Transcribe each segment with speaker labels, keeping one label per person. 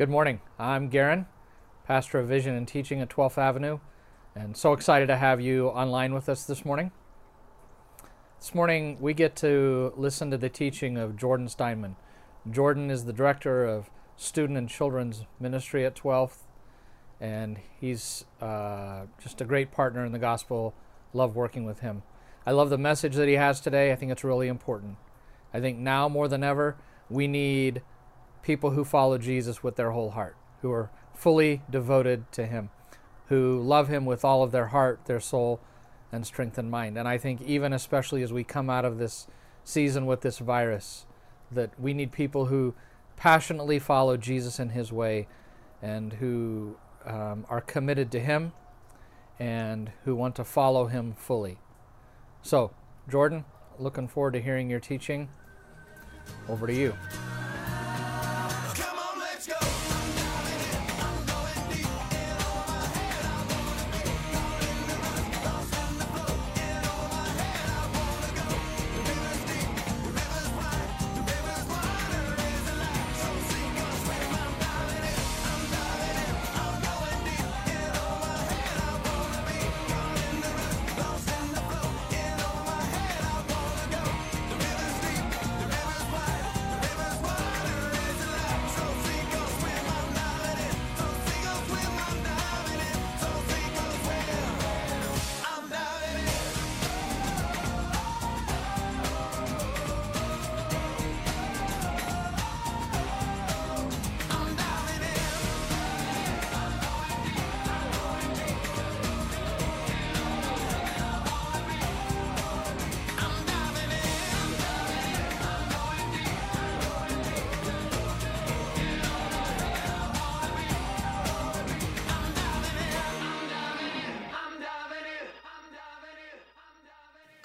Speaker 1: Good morning. I'm Garen, pastor of Vision and Teaching at 12th Avenue, and so excited to have you online with us this morning. This morning, we get to listen to the teaching of Jordan Steinman. Jordan is the director of student and children's ministry at 12th, and he's uh, just a great partner in the gospel. Love working with him. I love the message that he has today. I think it's really important. I think now more than ever, we need people who follow Jesus with their whole heart, who are fully devoted to him, who love him with all of their heart, their soul, and strength and mind. And I think, even especially as we come out of this season with this virus, that we need people who passionately follow Jesus in his way and who um, are committed to him and who want to follow him fully. So, Jordan, looking forward to hearing your teaching. Over to you.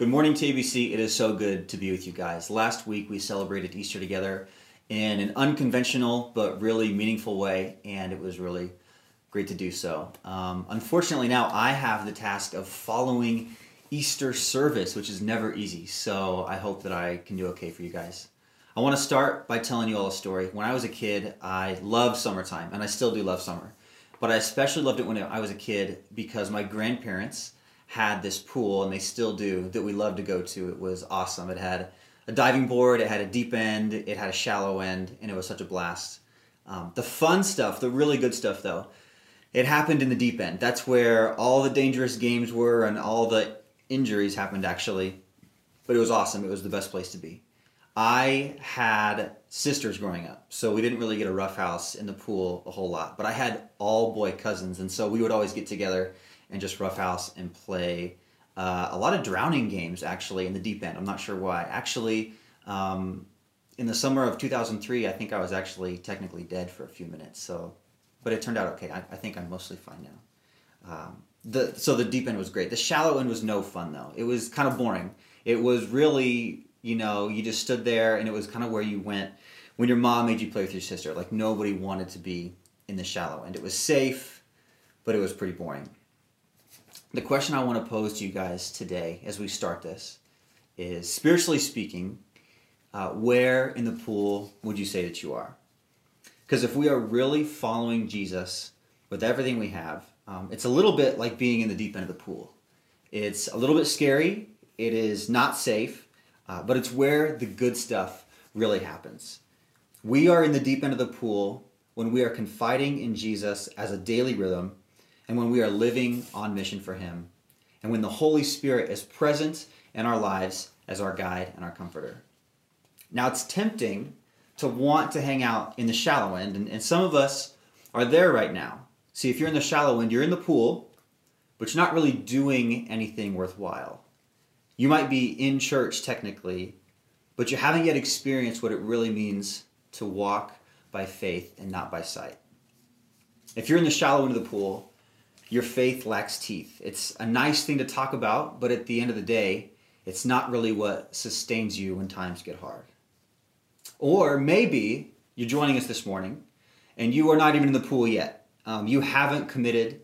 Speaker 2: Good morning, TABC. It is so good to be with you guys. Last week we celebrated Easter together in an unconventional but really meaningful way, and it was really great to do so. Um, unfortunately, now I have the task of following Easter service, which is never easy, so I hope that I can do okay for you guys. I want to start by telling you all a story. When I was a kid, I loved summertime, and I still do love summer. But I especially loved it when I was a kid because my grandparents had this pool, and they still do, that we love to go to. It was awesome. It had a diving board, it had a deep end, it had a shallow end, and it was such a blast. Um, the fun stuff, the really good stuff, though, it happened in the deep end. That's where all the dangerous games were and all the injuries happened, actually. But it was awesome. It was the best place to be. I had sisters growing up, so we didn't really get a roughhouse in the pool a whole lot. But I had all boy cousins, and so we would always get together and just roughhouse and play uh, a lot of drowning games actually in the deep end. I'm not sure why. Actually, um, in the summer of 2003, I think I was actually technically dead for a few minutes. So, but it turned out okay. I, I think I'm mostly fine now. Um, the so the deep end was great. The shallow end was no fun though. It was kind of boring. It was really you know you just stood there and it was kind of where you went when your mom made you play with your sister. Like nobody wanted to be in the shallow end. It was safe, but it was pretty boring. The question I want to pose to you guys today as we start this is spiritually speaking, uh, where in the pool would you say that you are? Because if we are really following Jesus with everything we have, um, it's a little bit like being in the deep end of the pool. It's a little bit scary, it is not safe, uh, but it's where the good stuff really happens. We are in the deep end of the pool when we are confiding in Jesus as a daily rhythm and when we are living on mission for Him, and when the Holy Spirit is present in our lives as our guide and our comforter. Now, it's tempting to want to hang out in the shallow end, and, and some of us are there right now. See, if you're in the shallow end, you're in the pool, but you're not really doing anything worthwhile. You might be in church technically, but you haven't yet experienced what it really means to walk by faith and not by sight. If you're in the shallow end of the pool, your faith lacks teeth. It's a nice thing to talk about, but at the end of the day, it's not really what sustains you when times get hard. Or maybe you're joining us this morning and you are not even in the pool yet. Um, you haven't committed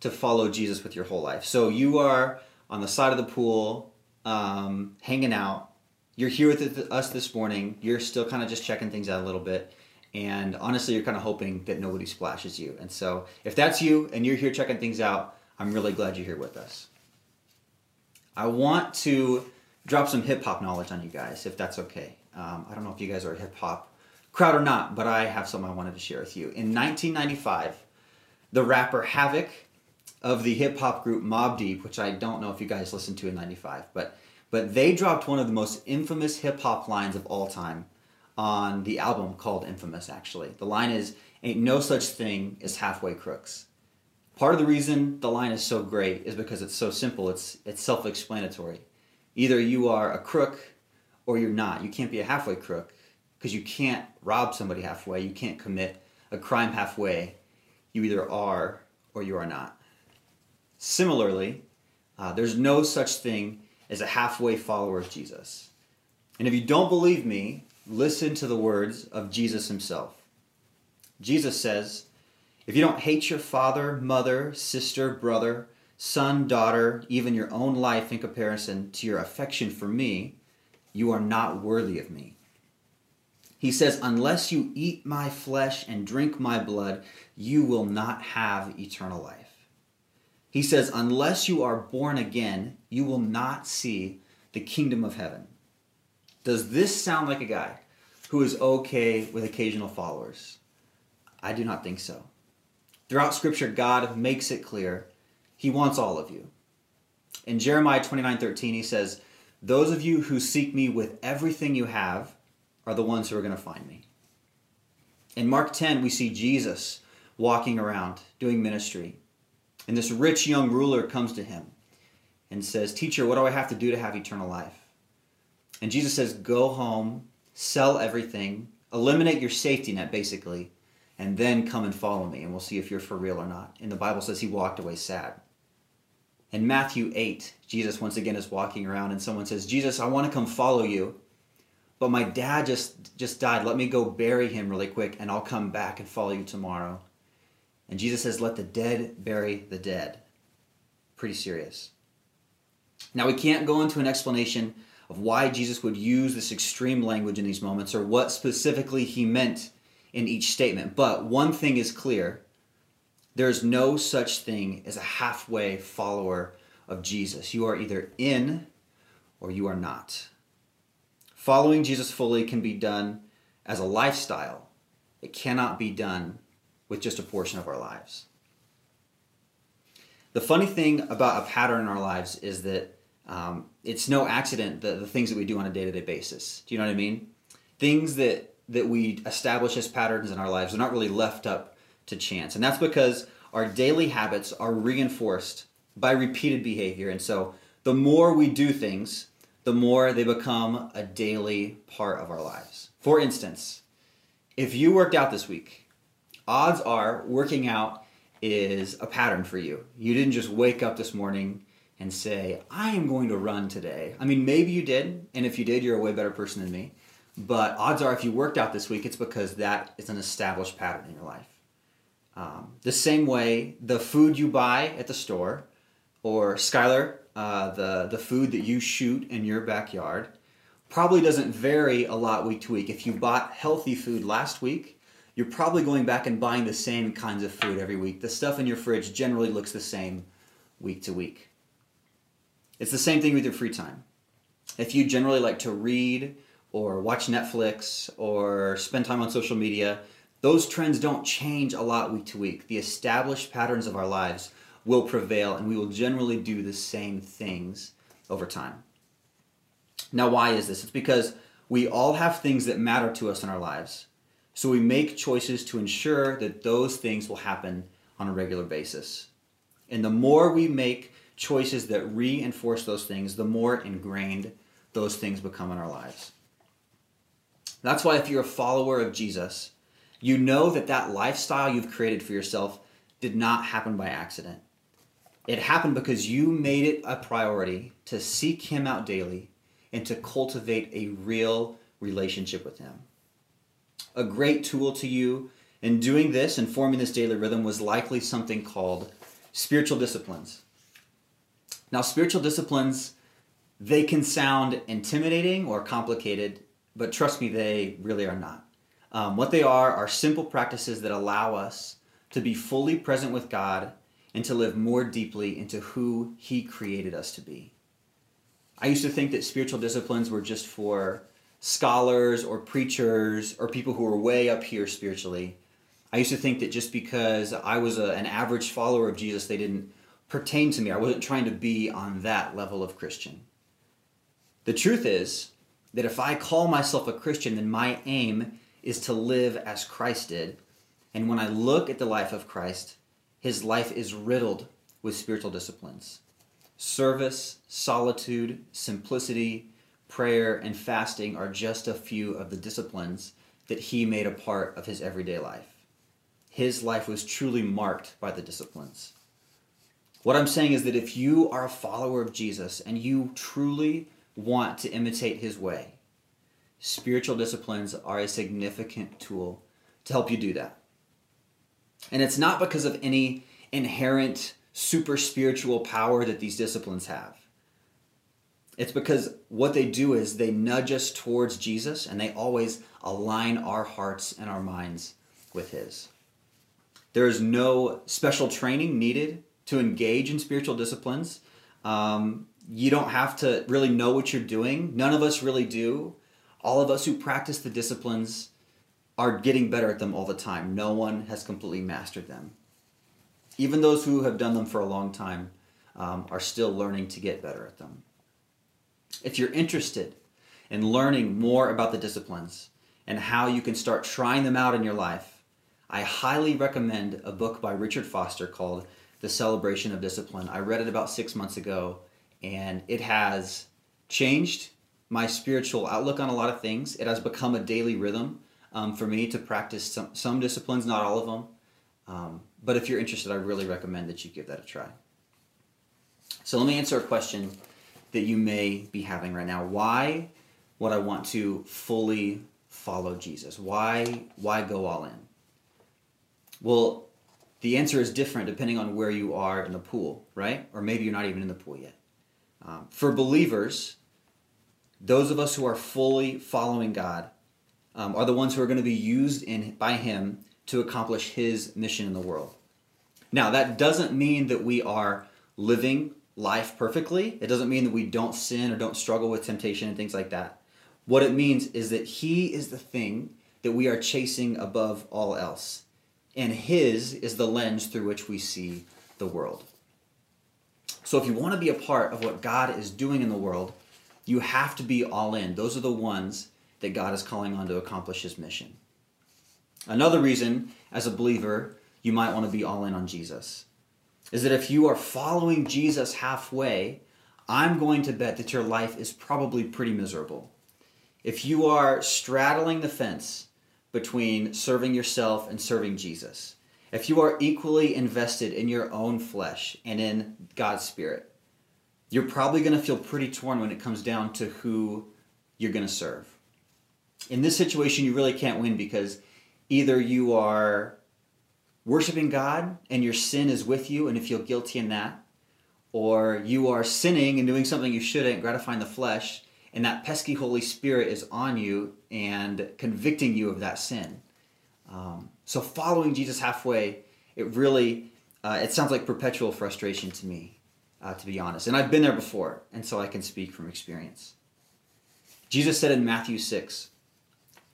Speaker 2: to follow Jesus with your whole life. So you are on the side of the pool, um, hanging out. You're here with us this morning. You're still kind of just checking things out a little bit. And honestly, you're kind of hoping that nobody splashes you. And so, if that's you and you're here checking things out, I'm really glad you're here with us. I want to drop some hip hop knowledge on you guys, if that's okay. Um, I don't know if you guys are a hip hop crowd or not, but I have something I wanted to share with you. In 1995, the rapper Havoc of the hip hop group Mobb Deep, which I don't know if you guys listened to in 95, but but they dropped one of the most infamous hip hop lines of all time on the album called Infamous actually. The line is ain't no such thing as halfway crooks. Part of the reason the line is so great is because it's so simple. It's it's self-explanatory. Either you are a crook or you're not. You can't be a halfway crook because you can't rob somebody halfway. You can't commit a crime halfway. You either are or you are not. Similarly, uh, there's no such thing as a halfway follower of Jesus. And if you don't believe me, listen to the words of Jesus himself. Jesus says, If you don't hate your father, mother, sister, brother, son, daughter, even your own life in comparison to your affection for me, you are not worthy of me. He says, Unless you eat my flesh and drink my blood, you will not have eternal life. He says, Unless you are born again, you will not see the kingdom of heaven. Does this sound like a guy who is okay with occasional followers? I do not think so. Throughout Scripture, God makes it clear He wants all of you. In Jeremiah 29 13, He says, Those of you who seek me with everything you have are the ones who are going to find me. In Mark 10, we see Jesus walking around doing ministry. And this rich young ruler comes to him and says, Teacher, what do I have to do to have eternal life? And Jesus says, Go home, sell everything, eliminate your safety net, basically, and then come and follow me, and we'll see if you're for real or not. And the Bible says he walked away sad. In Matthew 8, Jesus once again is walking around, and someone says, Jesus, I want to come follow you, but my dad just, just died. Let me go bury him really quick, and I'll come back and follow you tomorrow. And Jesus says, Let the dead bury the dead. Pretty serious. Now, we can't go into an explanation of why Jesus would use this extreme language in these moments or what specifically he meant in each statement. But one thing is clear there is no such thing as a halfway follower of Jesus. You are either in or you are not. Following Jesus fully can be done as a lifestyle, it cannot be done with just a portion of our lives. The funny thing about a pattern in our lives is that um, it's no accident the, the things that we do on a day-to-day basis. Do you know what I mean? Things that that we establish as patterns in our lives are not really left up to chance, and that's because our daily habits are reinforced by repeated behavior. And so, the more we do things, the more they become a daily part of our lives. For instance, if you worked out this week odds are working out is a pattern for you. You didn't just wake up this morning and say, I am going to run today. I mean, maybe you did, and if you did, you're a way better person than me. But odds are, if you worked out this week, it's because that is an established pattern in your life. Um, the same way, the food you buy at the store, or Skylar, uh, the, the food that you shoot in your backyard, probably doesn't vary a lot week to week. If you bought healthy food last week, you're probably going back and buying the same kinds of food every week. The stuff in your fridge generally looks the same week to week. It's the same thing with your free time. If you generally like to read or watch Netflix or spend time on social media, those trends don't change a lot week to week. The established patterns of our lives will prevail and we will generally do the same things over time. Now, why is this? It's because we all have things that matter to us in our lives so we make choices to ensure that those things will happen on a regular basis. And the more we make choices that reinforce those things, the more ingrained those things become in our lives. That's why if you're a follower of Jesus, you know that that lifestyle you've created for yourself did not happen by accident. It happened because you made it a priority to seek Him out daily and to cultivate a real relationship with Him a great tool to you in doing this and forming this daily rhythm was likely something called spiritual disciplines. Now, spiritual disciplines, they can sound intimidating or complicated, but trust me, they really are not. Um, what they are are simple practices that allow us to be fully present with God and to live more deeply into who He created us to be. I used to think that spiritual disciplines were just for scholars or preachers or people who were way up here spiritually. I used to think that just because I was a, an average follower of Jesus, they didn't pertain to me. I wasn't trying to be on that level of Christian. The truth is that if I call myself a Christian, then my aim is to live as Christ did. And when I look at the life of Christ, his life is riddled with spiritual disciplines service, solitude, simplicity, prayer, and fasting are just a few of the disciplines that he made a part of his everyday life. His life was truly marked by the disciplines. What I'm saying is that if you are a follower of Jesus and you truly want to imitate his way, spiritual disciplines are a significant tool to help you do that. And it's not because of any inherent super spiritual power that these disciplines have. It's because what they do is they nudge us towards Jesus and they always align our hearts and our minds with His. There is no special training needed to engage in spiritual disciplines. Um, you don't have to really know what you're doing. None of us really do. All of us who practice the disciplines are getting better at them all the time. No one has completely mastered them. Even those who have done them for a long time um, are still learning to get better at them. If you're interested in learning more about the disciplines and how you can start trying them out in your life, I highly recommend a book by Richard Foster called The Celebration of Discipline. I read it about six months ago, and it has changed my spiritual outlook on a lot of things. It has become a daily rhythm um, for me to practice some, some disciplines, not all of them. Um, but if you're interested, I really recommend that you give that a try. So let me answer a question that you may be having right now. Why would I want to fully follow Jesus? Why why go all in? Well, the answer is different depending on where you are in the pool, right? Or maybe you're not even in the pool yet. Um, for believers, those of us who are fully following God um, are the ones who are going to be used in by Him to accomplish His mission in the world. Now, that doesn't mean that we are living life perfectly. It doesn't mean that we don't sin or don't struggle with temptation and things like that. What it means is that He is the thing that we are chasing above all else. And His is the lens through which we see the world. So if you want to be a part of what God is doing in the world, you have to be all in. Those are the ones that God is calling on to accomplish his mission. Another reason, as a believer, you might want to be all in on Jesus is that if you are following Jesus halfway, I'm going to bet that your life is probably pretty miserable. If you are straddling the fence between serving yourself and serving Jesus, if you are equally invested in your own flesh and in God's Spirit, you're probably going to feel pretty torn when it comes down to who you're going to serve. In this situation, you really can't win because either you are worshiping God and your sin is with you and you feel guilty in that, or you are sinning and doing something you shouldn't, gratifying the flesh, and that pesky Holy Spirit is on you and convicting you of that sin. Um, so following Jesus halfway, it really, uh, it sounds like perpetual frustration to me, uh, to be honest. And I've been there before, and so I can speak from experience. Jesus said in Matthew 6,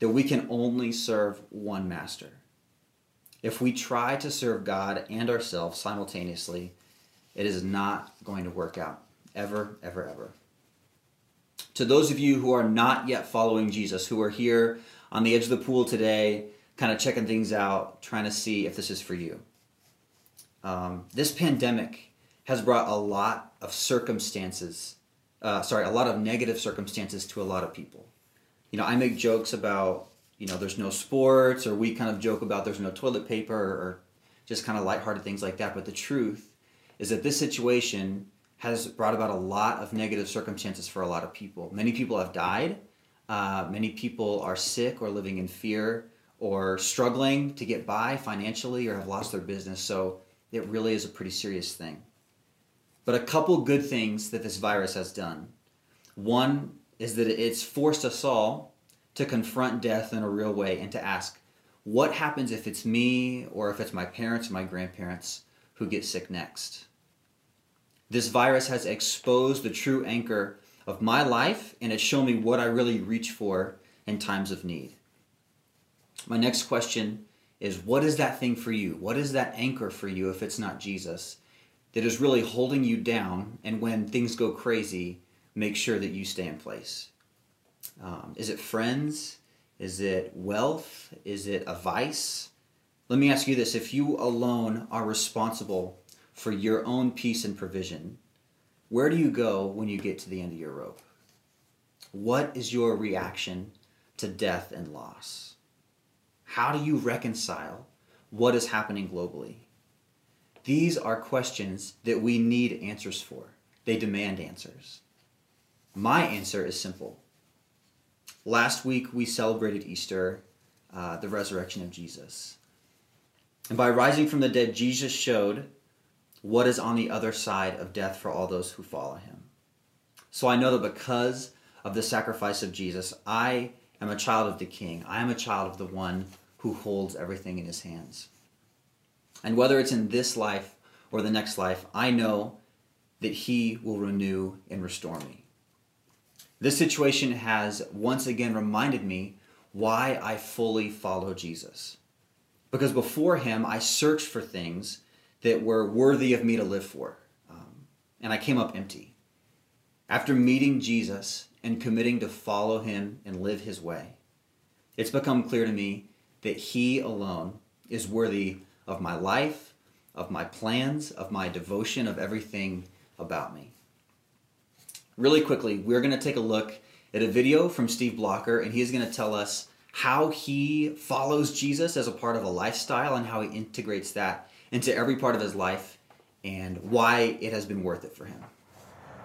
Speaker 2: that we can only serve one master. If we try to serve God and ourselves simultaneously, it is not going to work out. Ever, ever, ever. To those of you who are not yet following Jesus, who are here on the edge of the pool today, kind of checking things out, trying to see if this is for you. Um, this pandemic has brought a lot of circumstances, uh, sorry, a lot of negative circumstances to a lot of people you know, I make jokes about, you know, there's no sports, or we kind of joke about there's no toilet paper, or just kind of lighthearted things like that. But the truth is that this situation has brought about a lot of negative circumstances for a lot of people. Many people have died. Uh, many people are sick or living in fear or struggling to get by financially or have lost their business. So it really is a pretty serious thing. But a couple good things that this virus has done. One is that it's forced us all to confront death in a real way and to ask, what happens if it's me or if it's my parents or my grandparents who get sick next? This virus has exposed the true anchor of my life and it's shown me what I really reach for in times of need. My next question is what is that thing for you? What is that anchor for you if it's not Jesus that is really holding you down and when things go crazy, make sure that you stay in place? Um, is it friends? Is it wealth? Is it a vice? Let me ask you this if you alone are responsible for your own peace and provision, where do you go when you get to the end of your rope? What is your reaction to death and loss? How do you reconcile what is happening globally? These are questions that we need answers for. They demand answers. My answer is simple Last week we celebrated Easter, uh, the resurrection of Jesus. And by rising from the dead, Jesus showed what is on the other side of death for all those who follow him. So I know that because of the sacrifice of Jesus, I am a child of the King. I am a child of the one who holds everything in his hands. And whether it's in this life or the next life, I know that he will renew and restore me. This situation has once again reminded me why I fully follow Jesus. Because before him, I searched for things that were worthy of me to live for, um, and I came up empty. After meeting Jesus and committing to follow him and live his way, it's become clear to me that he alone is worthy of my life, of my plans, of my devotion, of everything about me really quickly, we're going to take a look at a video from Steve Blocker, and he's going to tell us how he follows Jesus as a part of a lifestyle and how he integrates that into every part of his life and why it has been worth it for him.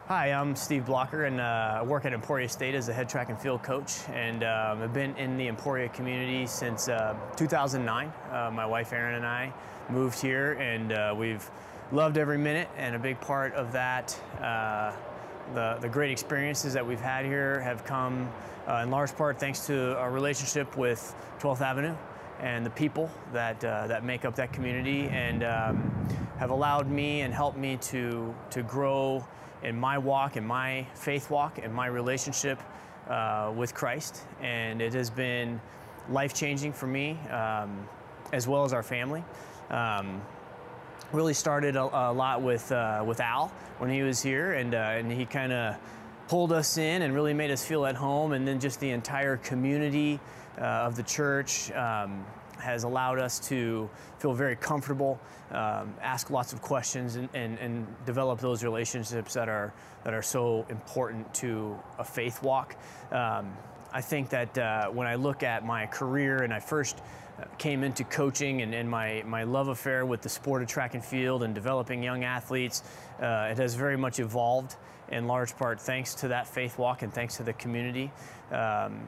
Speaker 3: Hi, I'm Steve Blocker, and uh, I work at Emporia State as a head track and field coach. And um, I've been in the Emporia community since uh, 2009. Uh, my wife Erin and I moved here, and uh, we've loved every minute. And a big part of that uh, the, the great experiences that we've had here have come uh, in large part thanks to our relationship with 12th Avenue and the people that, uh, that make up that community and um, have allowed me and helped me to, to grow in my walk, in my faith walk, in my relationship uh, with Christ. And it has been life changing for me um, as well as our family. Um, really started a, a lot with uh, with Al when he was here, and uh, and he kind of pulled us in and really made us feel at home, and then just the entire community uh, of the church. Um, has allowed us to feel very comfortable, um, ask lots of questions, and, and, and, develop those relationships that are that are so important to a faith walk. Um, I think that uh, when I look at my career and I first came into coaching and, and, my, my love affair with the sport of track and field and developing young athletes, uh, it has very much evolved in large part thanks to that faith walk and thanks to the community. Um,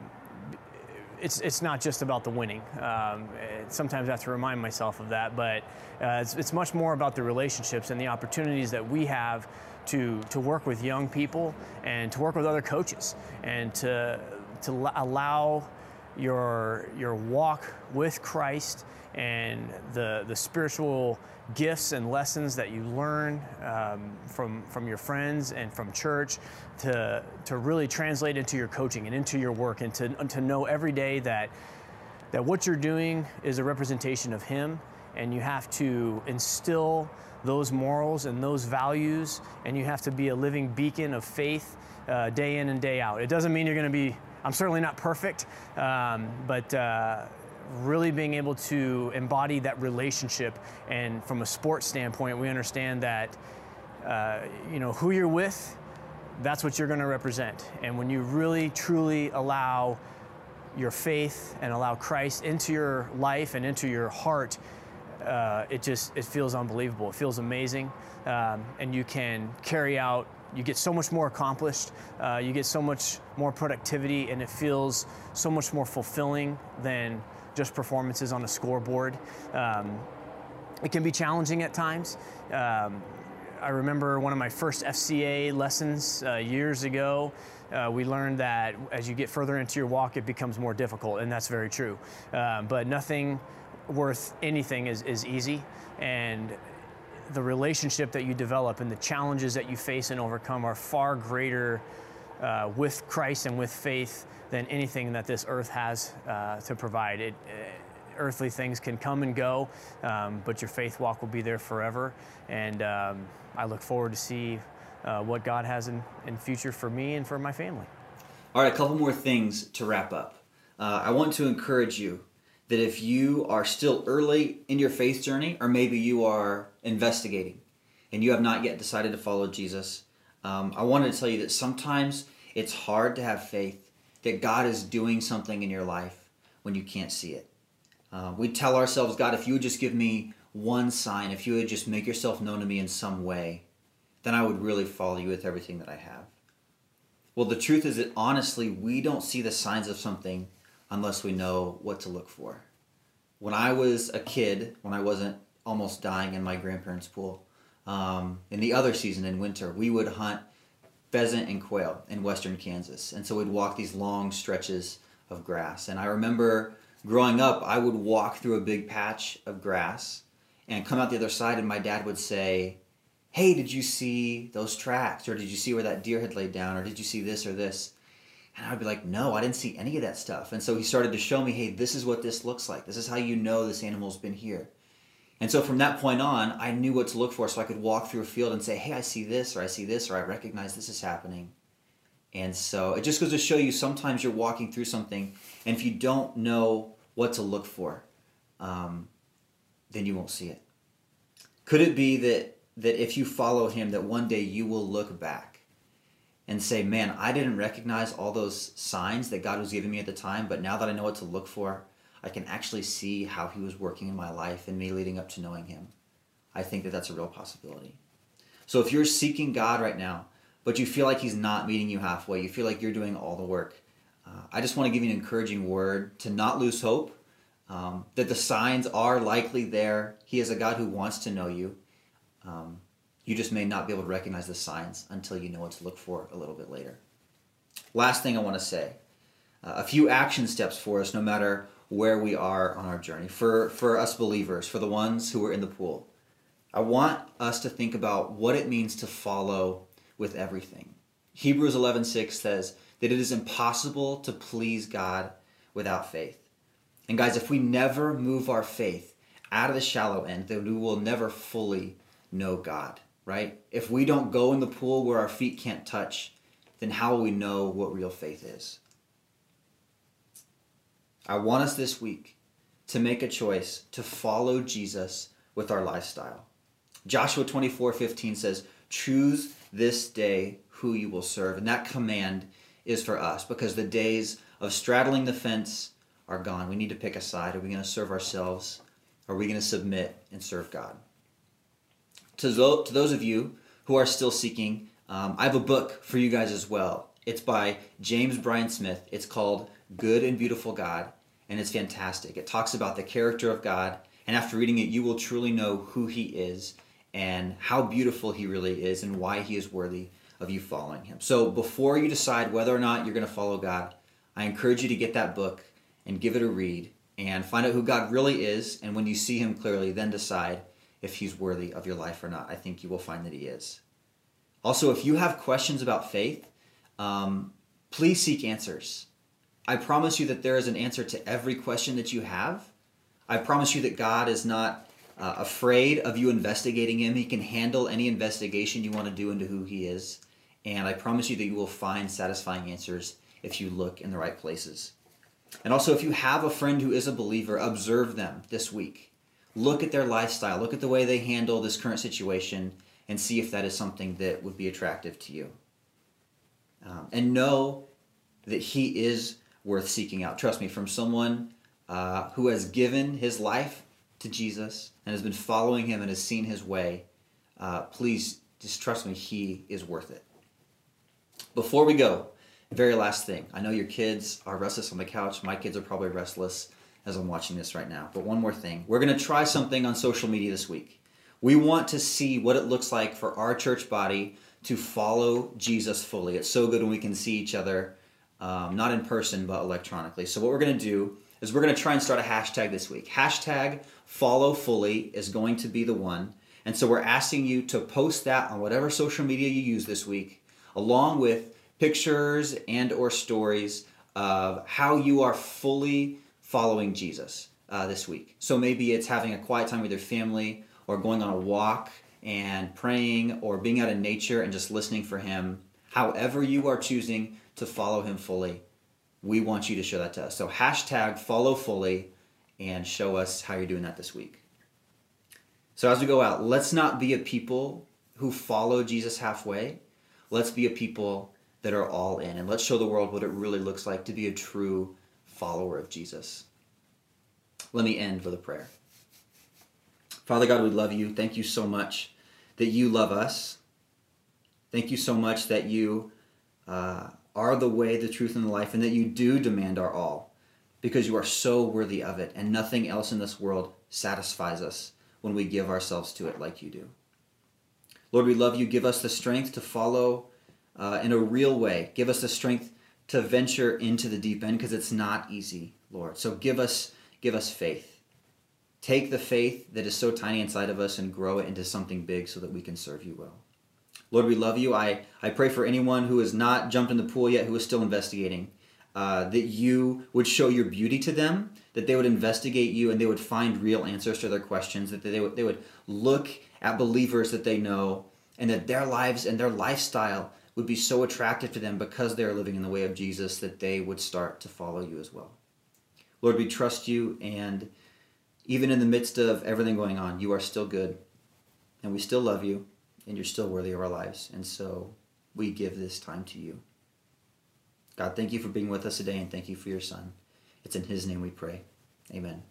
Speaker 3: it's, it's not just about the winning. Um, sometimes I have to remind myself of that, but uh, it's, it's much more about the relationships and the opportunities that we have to, to work with young people and to work with other coaches and to, to allow your your walk with Christ and the the spiritual gifts and lessons that you learn um, from from your friends and from church to to really translate into your coaching and into your work and to to know every day that that what you're doing is a representation of Him and you have to instill those morals and those values and you have to be a living beacon of faith uh, day in and day out. It doesn't mean you're going to be I'm certainly not perfect, um, but uh, really being able to embody that relationship. And from a sports standpoint, we understand that uh, you know who you're with, that's what you're going to represent. And when you really truly allow your faith and allow Christ into your life and into your heart, uh, it just it feels unbelievable. It feels amazing, um, and you can carry out you get so much more accomplished, uh, you get so much more productivity, and it feels so much more fulfilling than just performances on a scoreboard. Um, it can be challenging at times. Um, I remember one of my first FCA lessons uh, years ago. Uh, we learned that as you get further into your walk, it becomes more difficult, and that's very true. Uh, but nothing worth anything is, is easy, and the relationship that you develop and the challenges that you face and overcome are far greater uh, with Christ and with faith than anything that this earth has uh, to provide. It, uh, earthly things can come and go, um, but your faith walk will be there forever. And um, I look forward to see uh, what God has in, in future for me and for my family.
Speaker 2: All right, a couple more things to wrap up. Uh, I want to encourage you that if you are still early in your faith journey, or maybe you are investigating and you have not yet decided to follow Jesus, um, I wanted to tell you that sometimes it's hard to have faith that God is doing something in your life when you can't see it. Uh, we tell ourselves, God, if you would just give me one sign, if you would just make yourself known to me in some way, then I would really follow you with everything that I have. Well, the truth is that honestly, we don't see the signs of something unless we know what to look for. When I was a kid, when I wasn't almost dying in my grandparents' pool, um, in the other season in winter, we would hunt pheasant and quail in western Kansas. And so we'd walk these long stretches of grass. And I remember growing up, I would walk through a big patch of grass and come out the other side, and my dad would say, Hey, did you see those tracks? Or did you see where that deer had laid down? Or did you see this or this? And I'd be like, no, I didn't see any of that stuff. And so he started to show me, hey, this is what this looks like. This is how you know this animal's been here. And so from that point on, I knew what to look for. So I could walk through a field and say, hey, I see this, or I see this, or I recognize this is happening. And so it just goes to show you sometimes you're walking through something, and if you don't know what to look for, um, then you won't see it. Could it be that, that if you follow him, that one day you will look back and say, man, I didn't recognize all those signs that God was giving me at the time, but now that I know what to look for, I can actually see how He was working in my life and me leading up to knowing Him. I think that that's a real possibility. So if you're seeking God right now, but you feel like He's not meeting you halfway, you feel like you're doing all the work, uh, I just want to give you an encouraging word to not lose hope, um, that the signs are likely there. He is a God who wants to know you. Um, you just may not be able to recognize the signs until you know what to look for a little bit later. Last thing I want to say uh, a few action steps for us, no matter where we are on our journey. For, for us believers, for the ones who are in the pool, I want us to think about what it means to follow with everything. Hebrews 11:6 says that it is impossible to please God without faith. And guys, if we never move our faith out of the shallow end, then we will never fully know God right? If we don't go in the pool where our feet can't touch, then how will we know what real faith is? I want us this week to make a choice to follow Jesus with our lifestyle. Joshua 24 15 says, Choose this day who you will serve. And that command is for us because the days of straddling the fence are gone. We need to pick a side. Are we going to serve ourselves? Are we going to submit and serve God? To, zo- to those of you who are still seeking, um, I have a book for you guys as well. It's by James Bryan Smith. It's called Good and Beautiful God, and it's fantastic. It talks about the character of God, and after reading it, you will truly know who He is and how beautiful He really is and why He is worthy of you following Him. So before you decide whether or not you're going to follow God, I encourage you to get that book and give it a read and find out who God really is. And when you see Him clearly, then decide if he's worthy of your life or not. I think you will find that he is. Also, if you have questions about faith, um, please seek answers. I promise you that there is an answer to every question that you have. I promise you that God is not uh, afraid of you investigating him. He can handle any investigation you want to do into who he is. And I promise you that you will find satisfying answers if you look in the right places. And also, if you have a friend who is a believer, observe them this week look at their lifestyle, look at the way they handle this current situation, and see if that is something that would be attractive to you. Um, and know that He is worth seeking out. Trust me, from someone uh, who has given his life to Jesus and has been following Him and has seen His way, uh, please just trust me, He is worth it. Before we go, very last thing. I know your kids are restless on the couch. My kids are probably restless as I'm watching this right now. But one more thing. We're going to try something on social media this week. We want to see what it looks like for our church body to follow Jesus fully. It's so good when we can see each other, um, not in person, but electronically. So, what we're going to do is we're going to try and start a hashtag this week. Hashtag follow fully is going to be the one. And so, we're asking you to post that on whatever social media you use this week, along with pictures and or stories of how you are fully following Jesus uh, this week. So maybe it's having a quiet time with your family or going on a walk and praying or being out in nature and just listening for him. However you are choosing to follow him fully, we want you to show that to us. So hashtag follow fully and show us how you're doing that this week. So as we go out, let's not be a people who follow Jesus halfway. Let's be a people that are all in. And let's show the world what it really looks like to be a true follower of Jesus. Let me end with a prayer. Father God, we love you. Thank you so much that you love us. Thank you so much that you uh, are the way, the truth, and the life, and that you do demand our all because you are so worthy of it, and nothing else in this world satisfies us when we give ourselves to it like you do. Lord, we love you. Give us the strength to follow uh, in a real way. Give us the strength to venture into the deep end because it's not easy, Lord. So give us give us faith. Take the faith that is so tiny inside of us and grow it into something big so that we can serve you well. Lord, we love you. I, I pray for anyone who has not jumped in the pool yet, who is still investigating, uh, that you would show your beauty to them, that they would investigate you and they would find real answers to their questions, that they would, they would look at believers that they know, and that their lives and their lifestyle would be so attractive to them because they're living in the way of Jesus that they would start to follow you as well. Lord, we trust you, and even in the midst of everything going on, you are still good, and we still love you, and you're still worthy of our lives. And so we give this time to you. God, thank you for being with us today, and thank you for your Son. It's in His name we pray. Amen.